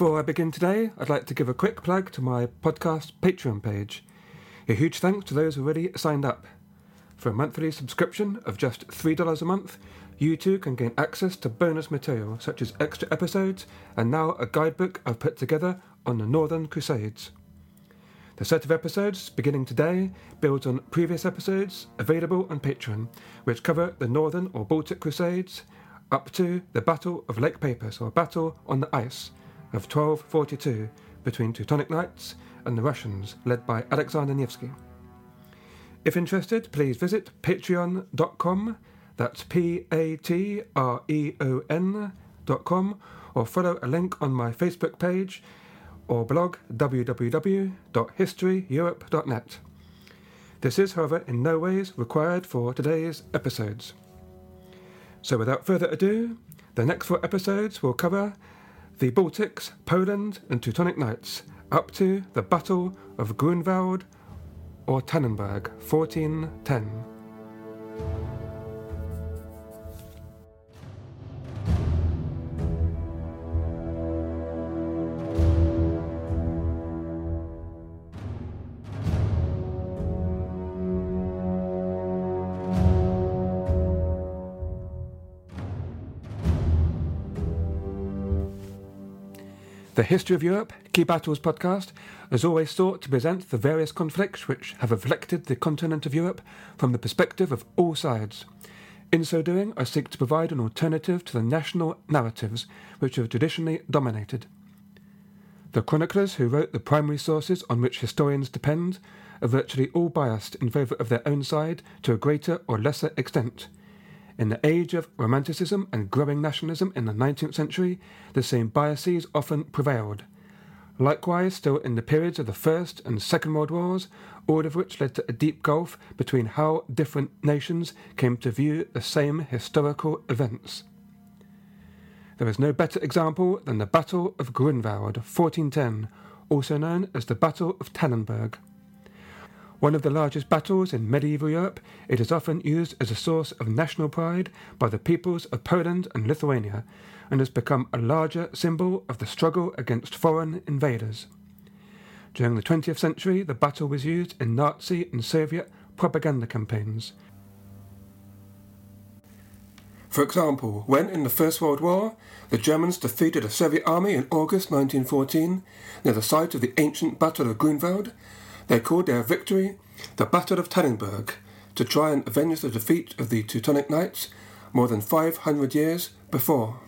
Before I begin today, I'd like to give a quick plug to my podcast Patreon page. A huge thanks to those who already signed up. For a monthly subscription of just $3 a month, you too can gain access to bonus material such as extra episodes and now a guidebook I've put together on the Northern Crusades. The set of episodes beginning today builds on previous episodes available on Patreon, which cover the Northern or Baltic Crusades up to the Battle of Lake Peipus or Battle on the Ice of 1242 between Teutonic Knights and the Russians led by Alexander Nevsky. If interested, please visit patreon.com, that's P A T R E O N.com, or follow a link on my Facebook page or blog www.historyeurope.net. This is, however, in no ways required for today's episodes. So, without further ado, the next four episodes will cover the Baltics, Poland, and Teutonic Knights up to the Battle of Grunwald or Tannenberg, 1410. The History of Europe, Key Battles podcast, has always sought to present the various conflicts which have afflicted the continent of Europe from the perspective of all sides. In so doing, I seek to provide an alternative to the national narratives which have traditionally dominated. The chroniclers who wrote the primary sources on which historians depend are virtually all biased in favour of their own side to a greater or lesser extent. In the age of Romanticism and growing nationalism in the 19th century, the same biases often prevailed. Likewise, still in the periods of the First and Second World Wars, all of which led to a deep gulf between how different nations came to view the same historical events. There is no better example than the Battle of Grunwald, 1410, also known as the Battle of Tannenberg. One of the largest battles in medieval Europe, it is often used as a source of national pride by the peoples of Poland and Lithuania, and has become a larger symbol of the struggle against foreign invaders. During the 20th century, the battle was used in Nazi and Soviet propaganda campaigns. For example, when in the First World War, the Germans defeated a Soviet army in August 1914 near the site of the ancient Battle of Grunwald, they called their victory the Battle of Tannenberg to try and avenge the defeat of the Teutonic Knights more than 500 years before.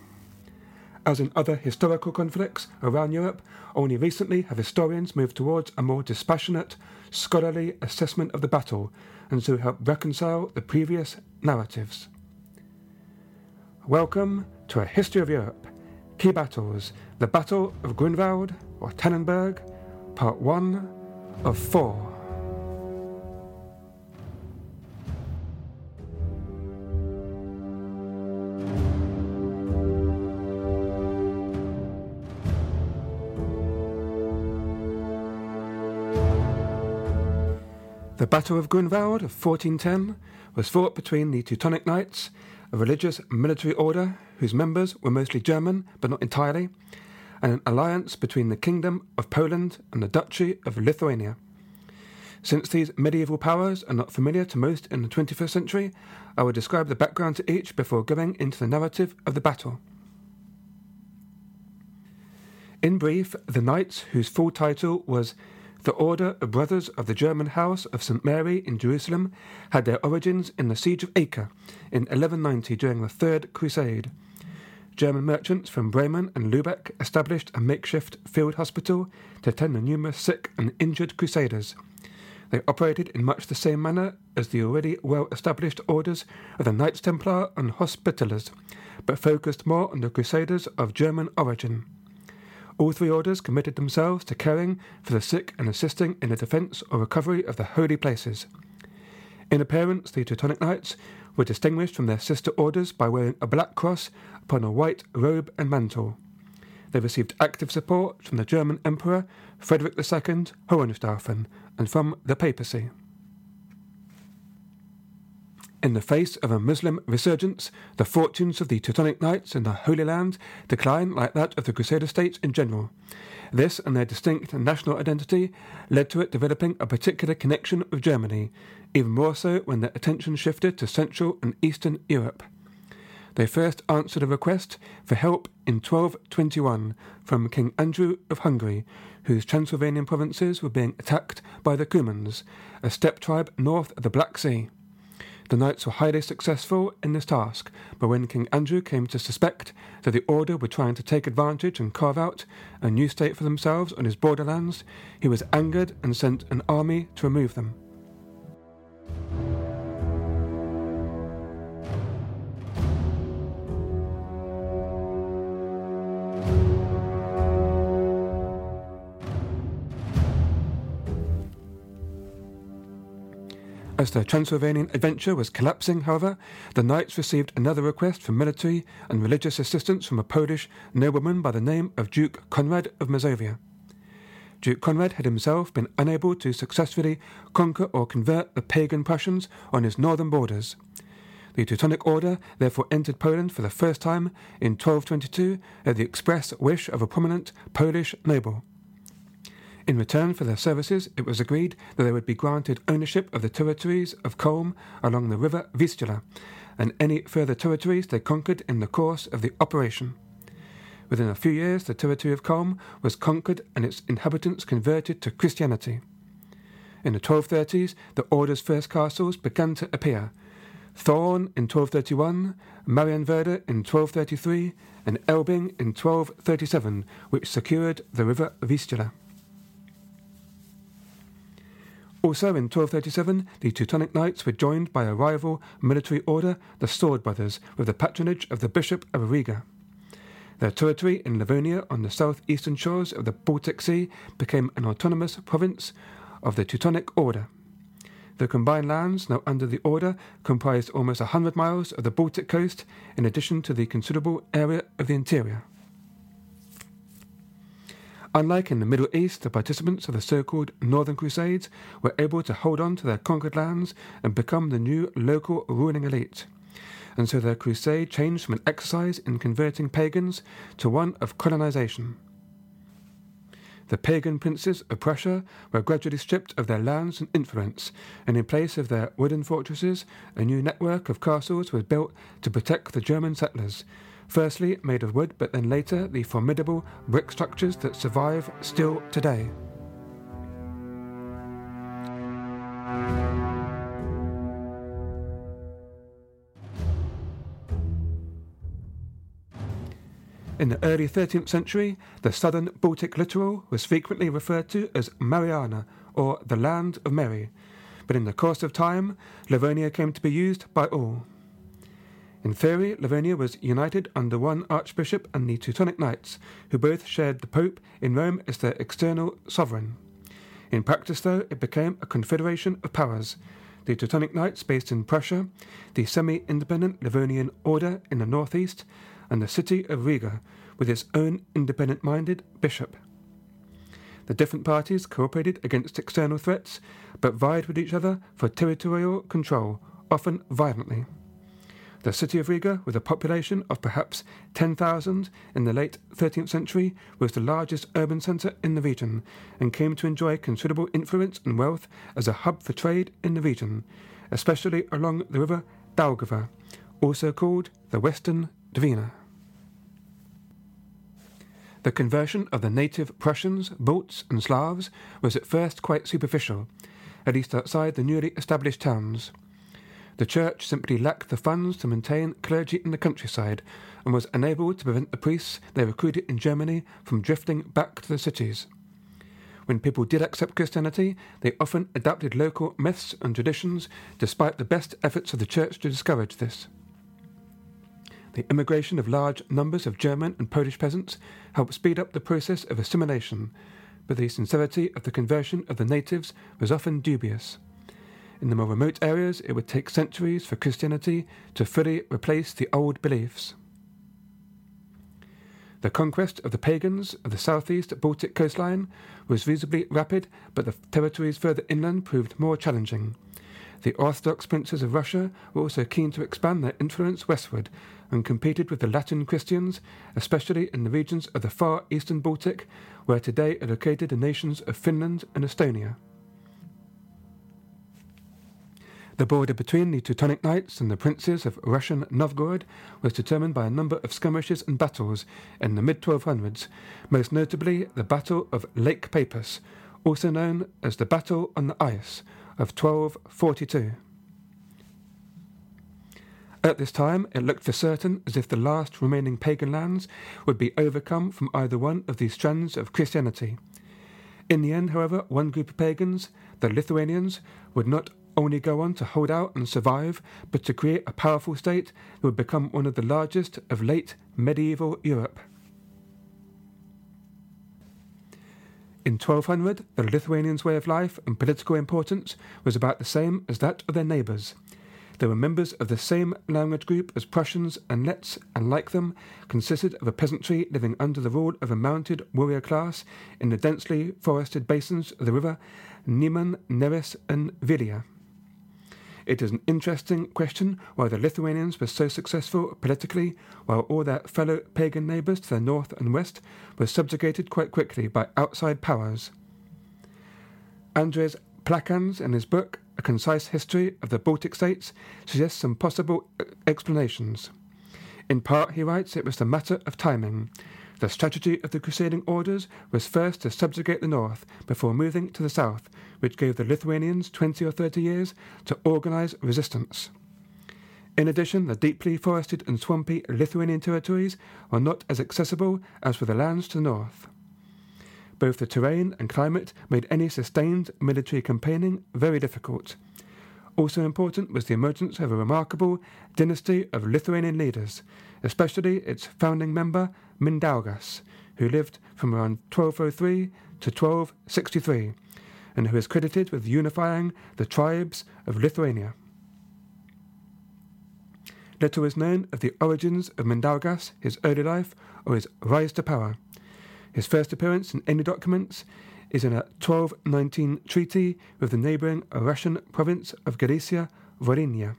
As in other historical conflicts around Europe, only recently have historians moved towards a more dispassionate, scholarly assessment of the battle and so help reconcile the previous narratives. Welcome to a history of Europe. Key battles the Battle of Grunwald or Tannenberg, Part 1 of 4. The Battle of Grunwald of 1410 was fought between the Teutonic Knights, a religious military order whose members were mostly German but not entirely, and an alliance between the Kingdom of Poland and the Duchy of Lithuania. Since these medieval powers are not familiar to most in the 21st century, I will describe the background to each before going into the narrative of the battle. In brief, the knights, whose full title was the Order of Brothers of the German House of St. Mary in Jerusalem, had their origins in the Siege of Acre in 1190 during the Third Crusade. German merchants from Bremen and Lubeck established a makeshift field hospital to tend the numerous sick and injured crusaders. They operated in much the same manner as the already well established orders of the Knights Templar and Hospitallers, but focused more on the crusaders of German origin. All three orders committed themselves to caring for the sick and assisting in the defence or recovery of the holy places. In appearance, the Teutonic Knights were distinguished from their sister orders by wearing a black cross upon a white robe and mantle. They received active support from the German Emperor Frederick II Hohenstaufen and from the papacy. In the face of a Muslim resurgence, the fortunes of the Teutonic Knights in the Holy Land declined like that of the Crusader states in general. This and their distinct national identity led to it developing a particular connection with Germany, even more so when their attention shifted to Central and Eastern Europe. They first answered a request for help in 1221 from King Andrew of Hungary, whose Transylvanian provinces were being attacked by the Cumans, a steppe tribe north of the Black Sea. The knights were highly successful in this task, but when King Andrew came to suspect that the Order were trying to take advantage and carve out a new state for themselves on his borderlands, he was angered and sent an army to remove them. As the Transylvanian adventure was collapsing, however, the knights received another request for military and religious assistance from a Polish nobleman by the name of Duke Conrad of Mazovia. Duke Conrad had himself been unable to successfully conquer or convert the pagan Prussians on his northern borders. The Teutonic Order therefore entered Poland for the first time in 1222 at the express wish of a prominent Polish noble. In return for their services, it was agreed that they would be granted ownership of the territories of Kolm along the river Vistula, and any further territories they conquered in the course of the operation. Within a few years, the territory of Kolm was conquered and its inhabitants converted to Christianity. In the 1230s, the order's first castles began to appear. Thorn in 1231, Marienwerder in 1233, and Elbing in 1237, which secured the river Vistula. Also in 1237, the Teutonic Knights were joined by a rival military order, the Sword Brothers, with the patronage of the Bishop of Riga. Their territory in Livonia on the southeastern shores of the Baltic Sea became an autonomous province of the Teutonic Order. The combined lands now under the order comprised almost a hundred miles of the Baltic coast, in addition to the considerable area of the interior. Unlike in the Middle East, the participants of the so called Northern Crusades were able to hold on to their conquered lands and become the new local ruling elite. And so their crusade changed from an exercise in converting pagans to one of colonization. The pagan princes of Prussia were gradually stripped of their lands and influence, and in place of their wooden fortresses, a new network of castles was built to protect the German settlers, firstly made of wood, but then later the formidable brick structures that survive still today. In the early 13th century, the southern Baltic littoral was frequently referred to as Mariana, or the Land of Mary, but in the course of time, Livonia came to be used by all. In theory, Livonia was united under one archbishop and the Teutonic Knights, who both shared the Pope in Rome as their external sovereign. In practice, though, it became a confederation of powers the Teutonic Knights based in Prussia, the semi independent Livonian Order in the northeast, and the city of Riga, with its own independent minded bishop. The different parties cooperated against external threats, but vied with each other for territorial control, often violently. The city of Riga, with a population of perhaps 10,000 in the late 13th century, was the largest urban centre in the region and came to enjoy considerable influence and wealth as a hub for trade in the region, especially along the river Daugava, also called the Western Dvina. The conversion of the native Prussians, Balts, and Slavs was at first quite superficial, at least outside the newly established towns. The church simply lacked the funds to maintain clergy in the countryside and was unable to prevent the priests they recruited in Germany from drifting back to the cities. When people did accept Christianity, they often adapted local myths and traditions despite the best efforts of the church to discourage this. The immigration of large numbers of German and Polish peasants helped speed up the process of assimilation, but the sincerity of the conversion of the natives was often dubious. In the more remote areas, it would take centuries for Christianity to fully replace the old beliefs. The conquest of the pagans of the southeast Baltic coastline was reasonably rapid, but the territories further inland proved more challenging. The Orthodox princes of Russia were also keen to expand their influence westward and competed with the Latin Christians, especially in the regions of the far eastern Baltic, where today are located the nations of Finland and Estonia. The border between the Teutonic Knights and the princes of Russian Novgorod was determined by a number of skirmishes and battles in the mid 1200s, most notably the Battle of Lake Peipus, also known as the Battle on the Ice of 1242. At this time, it looked for certain as if the last remaining pagan lands would be overcome from either one of these strands of Christianity. In the end, however, one group of pagans, the Lithuanians, would not only go on to hold out and survive, but to create a powerful state that would become one of the largest of late medieval Europe. In 1200, the Lithuanians' way of life and political importance was about the same as that of their neighbours. They were members of the same language group as Prussians and Letts, and like them, consisted of a peasantry living under the rule of a mounted warrior class in the densely forested basins of the river Niemen, Neris, and Vilia. It is an interesting question why the Lithuanians were so successful politically, while all their fellow pagan neighbours to the north and west were subjugated quite quickly by outside powers. Andres Plakans, in his book A Concise History of the Baltic States, suggests some possible uh, explanations. In part, he writes, it was a matter of timing. The strategy of the crusading orders was first to subjugate the north before moving to the south, which gave the Lithuanians 20 or 30 years to organize resistance. In addition, the deeply forested and swampy Lithuanian territories were not as accessible as were the lands to the north. Both the terrain and climate made any sustained military campaigning very difficult. Also important was the emergence of a remarkable dynasty of Lithuanian leaders, especially its founding member, Mindaugas, who lived from around 1203 to 1263, and who is credited with unifying the tribes of Lithuania. Little is known of the origins of Mindaugas, his early life, or his rise to power. His first appearance in any documents is in a 1219 treaty with the neighbouring Russian province of Galicia, Volhynia.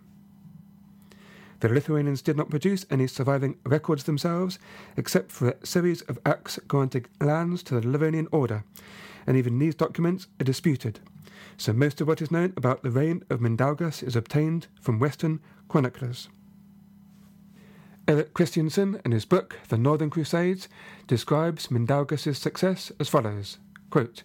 The Lithuanians did not produce any surviving records themselves, except for a series of acts granting lands to the Livonian order, and even these documents are disputed. So most of what is known about the reign of Mindaugas is obtained from Western chroniclers. Eric Christiansen, in his book The Northern Crusades, describes Mindaugas' success as follows quote,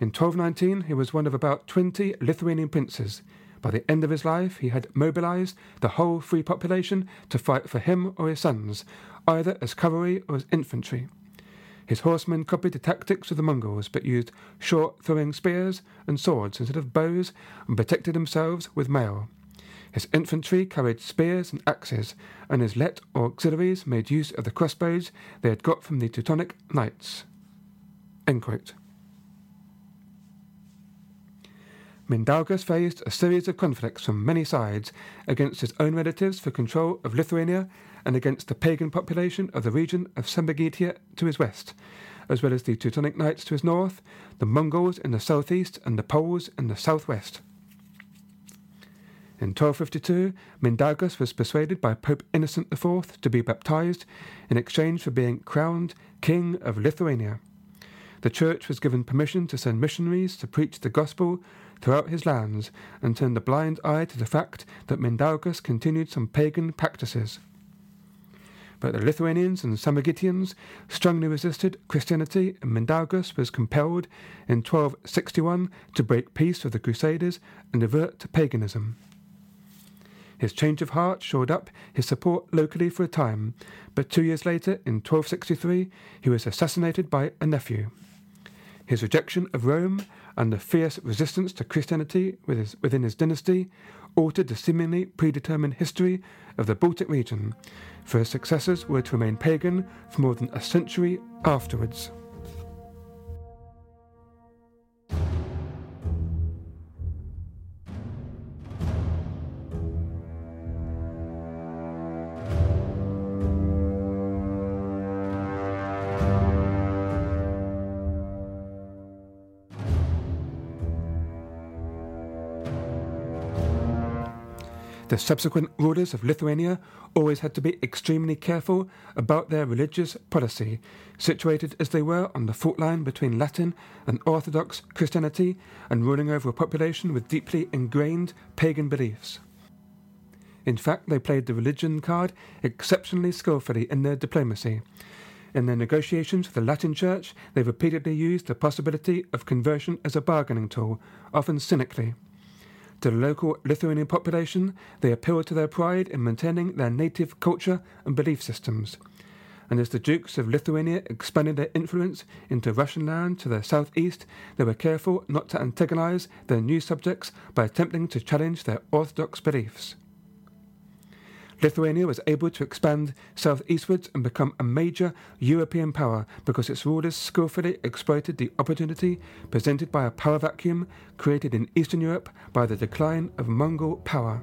In 1219, he was one of about 20 Lithuanian princes. By the end of his life, he had mobilized the whole free population to fight for him or his sons, either as cavalry or as infantry. His horsemen copied the tactics of the Mongols, but used short throwing spears and swords instead of bows and protected themselves with mail. His infantry carried spears and axes, and his let or auxiliaries made use of the crossbows they had got from the Teutonic knights. Mindaugas faced a series of conflicts from many sides against his own relatives for control of Lithuania and against the pagan population of the region of Samogitia to his west, as well as the Teutonic Knights to his north, the Mongols in the southeast, and the Poles in the southwest. In 1252, Mindaugas was persuaded by Pope Innocent IV to be baptized in exchange for being crowned King of Lithuania. The church was given permission to send missionaries to preach the gospel throughout his lands and turned a blind eye to the fact that Mindaugas continued some pagan practices. But the Lithuanians and Samogitians strongly resisted Christianity, and Mindaugas was compelled in 1261 to break peace with the Crusaders and revert to paganism. His change of heart shored up his support locally for a time, but two years later, in 1263, he was assassinated by a nephew. His rejection of Rome and the fierce resistance to Christianity within his dynasty altered the seemingly predetermined history of the Baltic region, for his successors were to remain pagan for more than a century afterwards. The subsequent rulers of Lithuania always had to be extremely careful about their religious policy, situated as they were on the fault line between Latin and Orthodox Christianity and ruling over a population with deeply ingrained pagan beliefs. In fact, they played the religion card exceptionally skillfully in their diplomacy. In their negotiations with the Latin Church, they repeatedly used the possibility of conversion as a bargaining tool, often cynically. To the local Lithuanian population, they appealed to their pride in maintaining their native culture and belief systems. And as the Dukes of Lithuania expanded their influence into Russian land to the southeast, they were careful not to antagonize their new subjects by attempting to challenge their orthodox beliefs. Lithuania was able to expand southeastwards and become a major European power because its rulers skillfully exploited the opportunity presented by a power vacuum created in Eastern Europe by the decline of Mongol power.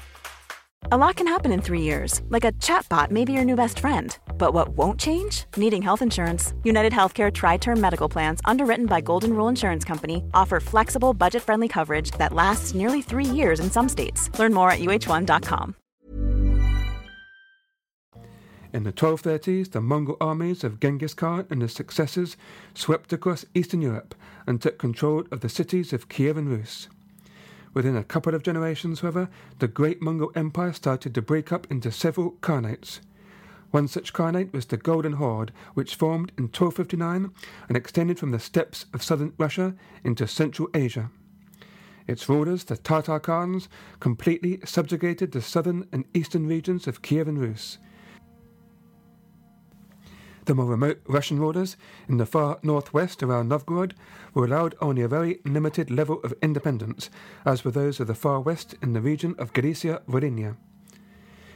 A lot can happen in three years, like a chatbot may be your new best friend. But what won't change? Needing health insurance. United Healthcare Tri Term Medical Plans, underwritten by Golden Rule Insurance Company, offer flexible, budget friendly coverage that lasts nearly three years in some states. Learn more at uh1.com. In the 1230s, the Mongol armies of Genghis Khan and his successors swept across Eastern Europe and took control of the cities of Kievan Rus. Within a couple of generations, however, the great Mongol Empire started to break up into several khanates. One such khanate was the Golden Horde, which formed in 1259 and extended from the steppes of southern Russia into Central Asia. Its rulers, the Tatar Khans, completely subjugated the southern and eastern regions of Kievan Rus. The more remote Russian rulers in the far northwest around Novgorod were allowed only a very limited level of independence, as were those of the far west in the region of Galicia Volhynia.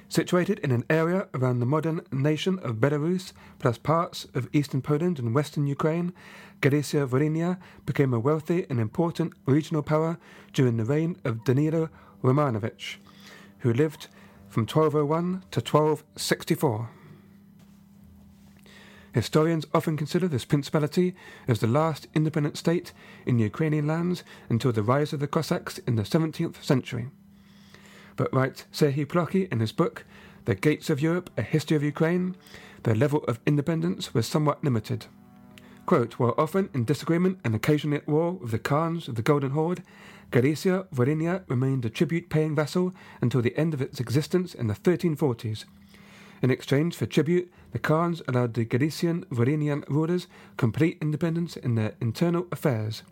Situated in an area around the modern nation of Belarus, plus parts of eastern Poland and western Ukraine, Galicia Volhynia became a wealthy and important regional power during the reign of Danilo Romanovich, who lived from 1201 to 1264. Historians often consider this principality as the last independent state in the Ukrainian lands until the rise of the Cossacks in the 17th century. But writes Serhiy Plokhy in his book, The Gates of Europe, A History of Ukraine, their level of independence was somewhat limited. Quote, while often in disagreement and occasionally at war with the Khans of the Golden Horde, Galicia Volhynia remained a tribute paying vassal until the end of its existence in the 1340s In exchange for tribute, the Khans allowed the Galician Volhynian rulers complete independence in their internal affairs.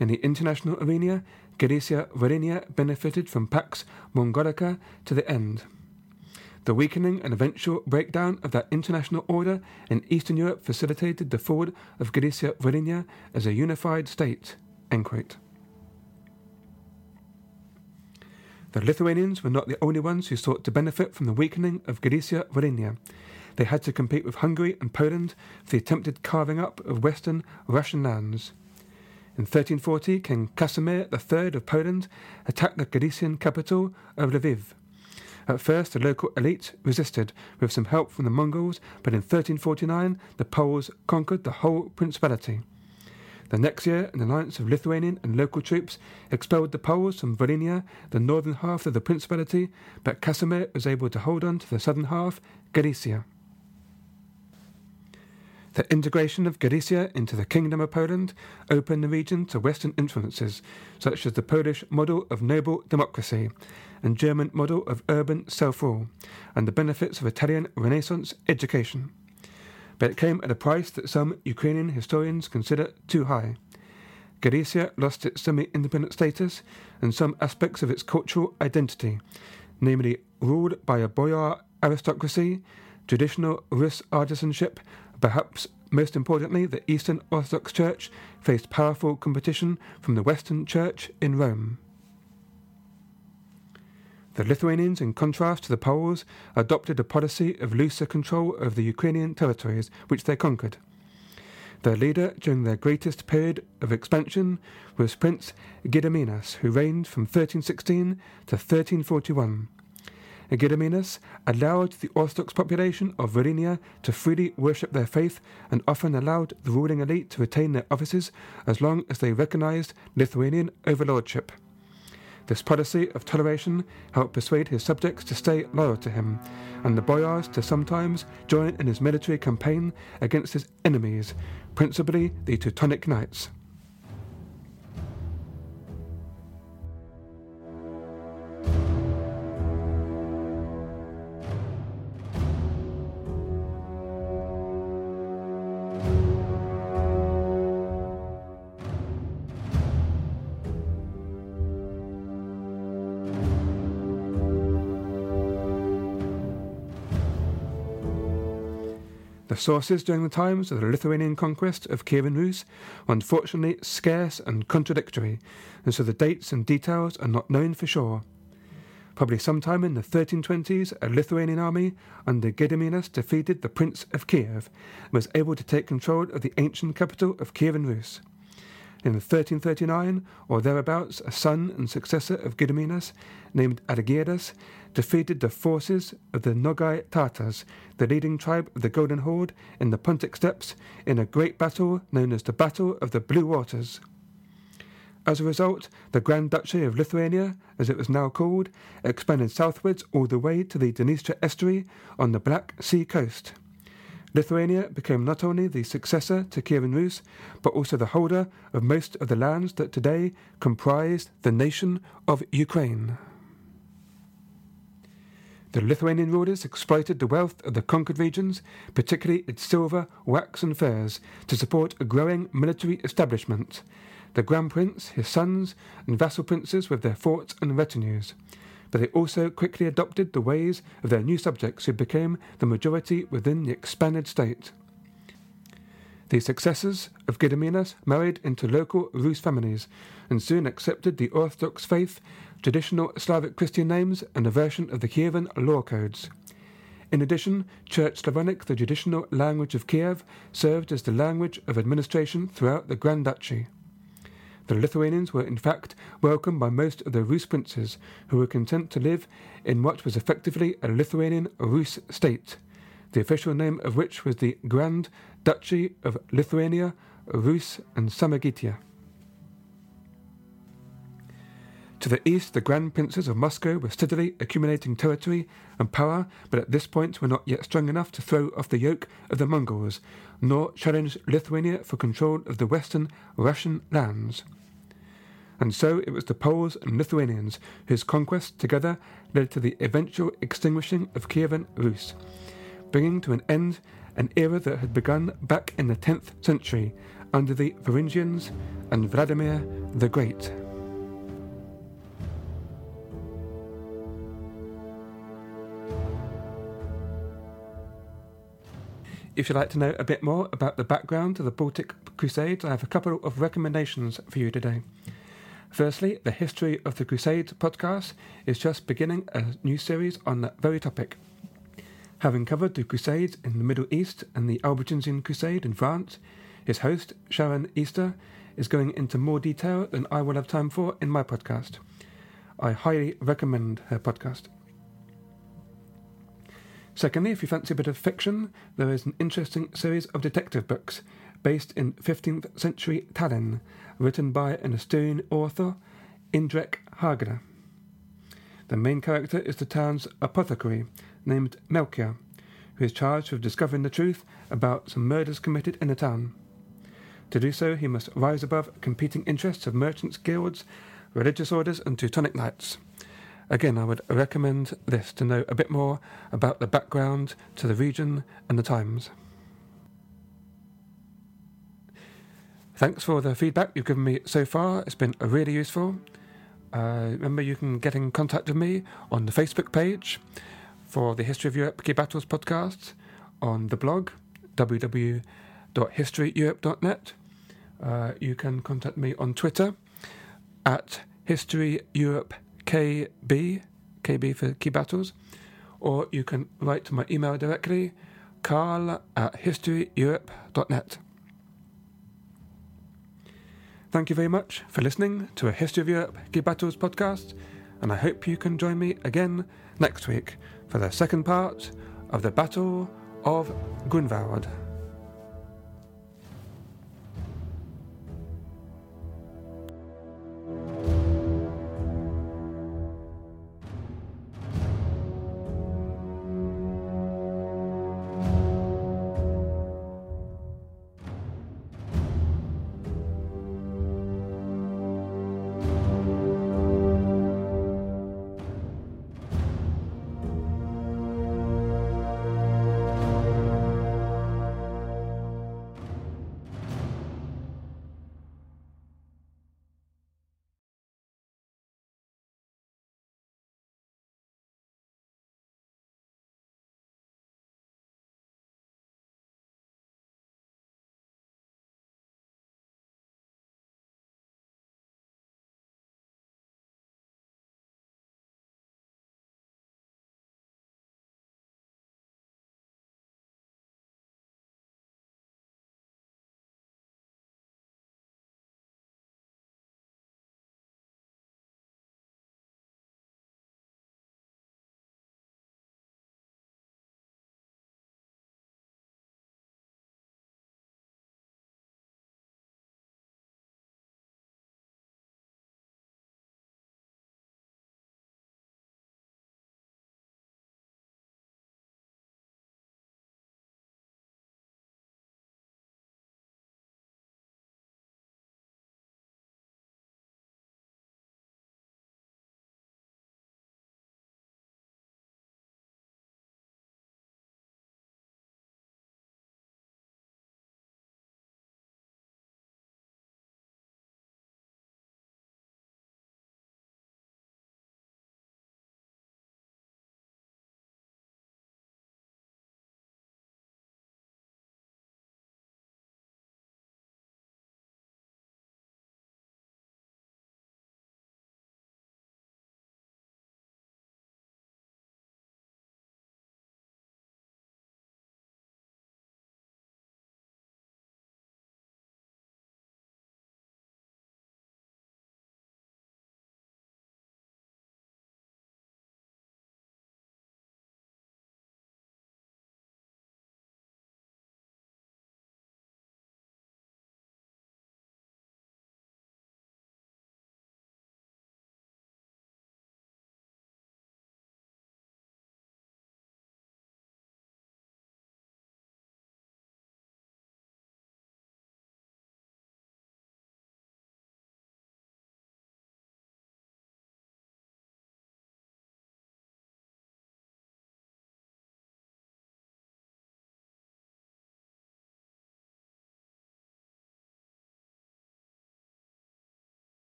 In the international arena, Galicia Volhynia benefited from Pax Mongolica to the end. The weakening and eventual breakdown of that international order in Eastern Europe facilitated the fall of Galicia Volhynia as a unified state. The Lithuanians were not the only ones who sought to benefit from the weakening of Galicia Volhynia. They had to compete with Hungary and Poland for the attempted carving up of western Russian lands. In 1340, King Casimir III of Poland attacked the Galician capital of Lviv. At first, the local elite resisted with some help from the Mongols, but in 1349, the Poles conquered the whole principality. The next year, an alliance of Lithuanian and local troops expelled the Poles from Volhynia, the northern half of the principality, but Casimir was able to hold on to the southern half, Galicia. The integration of Galicia into the Kingdom of Poland opened the region to Western influences, such as the Polish model of noble democracy and German model of urban self rule, and the benefits of Italian Renaissance education but it came at a price that some Ukrainian historians consider too high. Galicia lost its semi independent status and some aspects of its cultural identity, namely ruled by a boyar aristocracy, traditional Rus artisanship, perhaps most importantly, the Eastern Orthodox Church faced powerful competition from the Western Church in Rome. The Lithuanians, in contrast to the Poles, adopted a policy of looser control of the Ukrainian territories which they conquered. Their leader during their greatest period of expansion was Prince Gediminas, who reigned from 1316 to 1341. Gediminas allowed the Orthodox population of Volhynia to freely worship their faith and often allowed the ruling elite to retain their offices as long as they recognized Lithuanian overlordship. This policy of toleration helped persuade his subjects to stay loyal to him, and the boyars to sometimes join in his military campaign against his enemies, principally the Teutonic Knights. The sources during the times of the Lithuanian conquest of Kievan Rus were unfortunately scarce and contradictory, and so the dates and details are not known for sure. Probably sometime in the 1320s, a Lithuanian army under Gediminas defeated the Prince of Kiev and was able to take control of the ancient capital of Kievan Rus. In 1339 or thereabouts, a son and successor of Gediminas, named Algirdas, defeated the forces of the Nogai Tatars, the leading tribe of the Golden Horde, in the Pontic Steppes in a great battle known as the Battle of the Blue Waters. As a result, the Grand Duchy of Lithuania, as it was now called, expanded southwards all the way to the Dniester estuary on the Black Sea coast. Lithuania became not only the successor to Kievan Rus, but also the holder of most of the lands that today comprise the nation of Ukraine. The Lithuanian rulers exploited the wealth of the conquered regions, particularly its silver, wax, and furs, to support a growing military establishment. The Grand Prince, his sons, and vassal princes with their forts and retinues but they also quickly adopted the ways of their new subjects who became the majority within the expanded state. The successors of Gediminas married into local Rus families and soon accepted the Orthodox faith, traditional Slavic Christian names, and a version of the Kievan law codes. In addition, Church Slavonic, the traditional language of Kiev, served as the language of administration throughout the Grand Duchy. The Lithuanians were in fact welcomed by most of the Rus princes, who were content to live in what was effectively a Lithuanian Rus state, the official name of which was the Grand Duchy of Lithuania, Rus, and Samogitia. To the east, the Grand Princes of Moscow were steadily accumulating territory and power, but at this point were not yet strong enough to throw off the yoke of the Mongols, nor challenge Lithuania for control of the western Russian lands. And so it was the Poles and Lithuanians whose conquests together led to the eventual extinguishing of Kievan Rus, bringing to an end an era that had begun back in the 10th century under the Varangians and Vladimir the Great. If you'd like to know a bit more about the background to the Baltic Crusades, I have a couple of recommendations for you today. Firstly, the History of the Crusades podcast is just beginning a new series on that very topic. Having covered the Crusades in the Middle East and the Albigensian Crusade in France, his host, Sharyn Eastaugh, is going into more detail than I will have time for in my podcast. I highly recommend her podcast. Secondly, if you fancy a bit of fiction, there is an interesting series of detective books based in 15th century Tallinn, written by an Estonian author, Indrek Hargla. The main character is the town's apothecary, named Melchior, who is charged with discovering the truth about some murders committed in the town. To do so, he must rise above competing interests of merchants' guilds, religious orders, and Teutonic knights. Again, I would recommend this to know a bit more about the background to the region and the times. Thanks for the feedback you've given me so far. It's been really useful. Uh, remember, you can get in contact with me on the Facebook page for the History of Europe Key Battles podcast, on the blog www.historyeurope.net. Uh, you can contact me on Twitter at History Europe KB, KB for Key Battles, or you can write to my email directly, carl at historyeurope.net. Thank you very much for listening to a History of Europe Battles podcast, and I hope you can join me again next week for the second part of the Battle of Grunwald.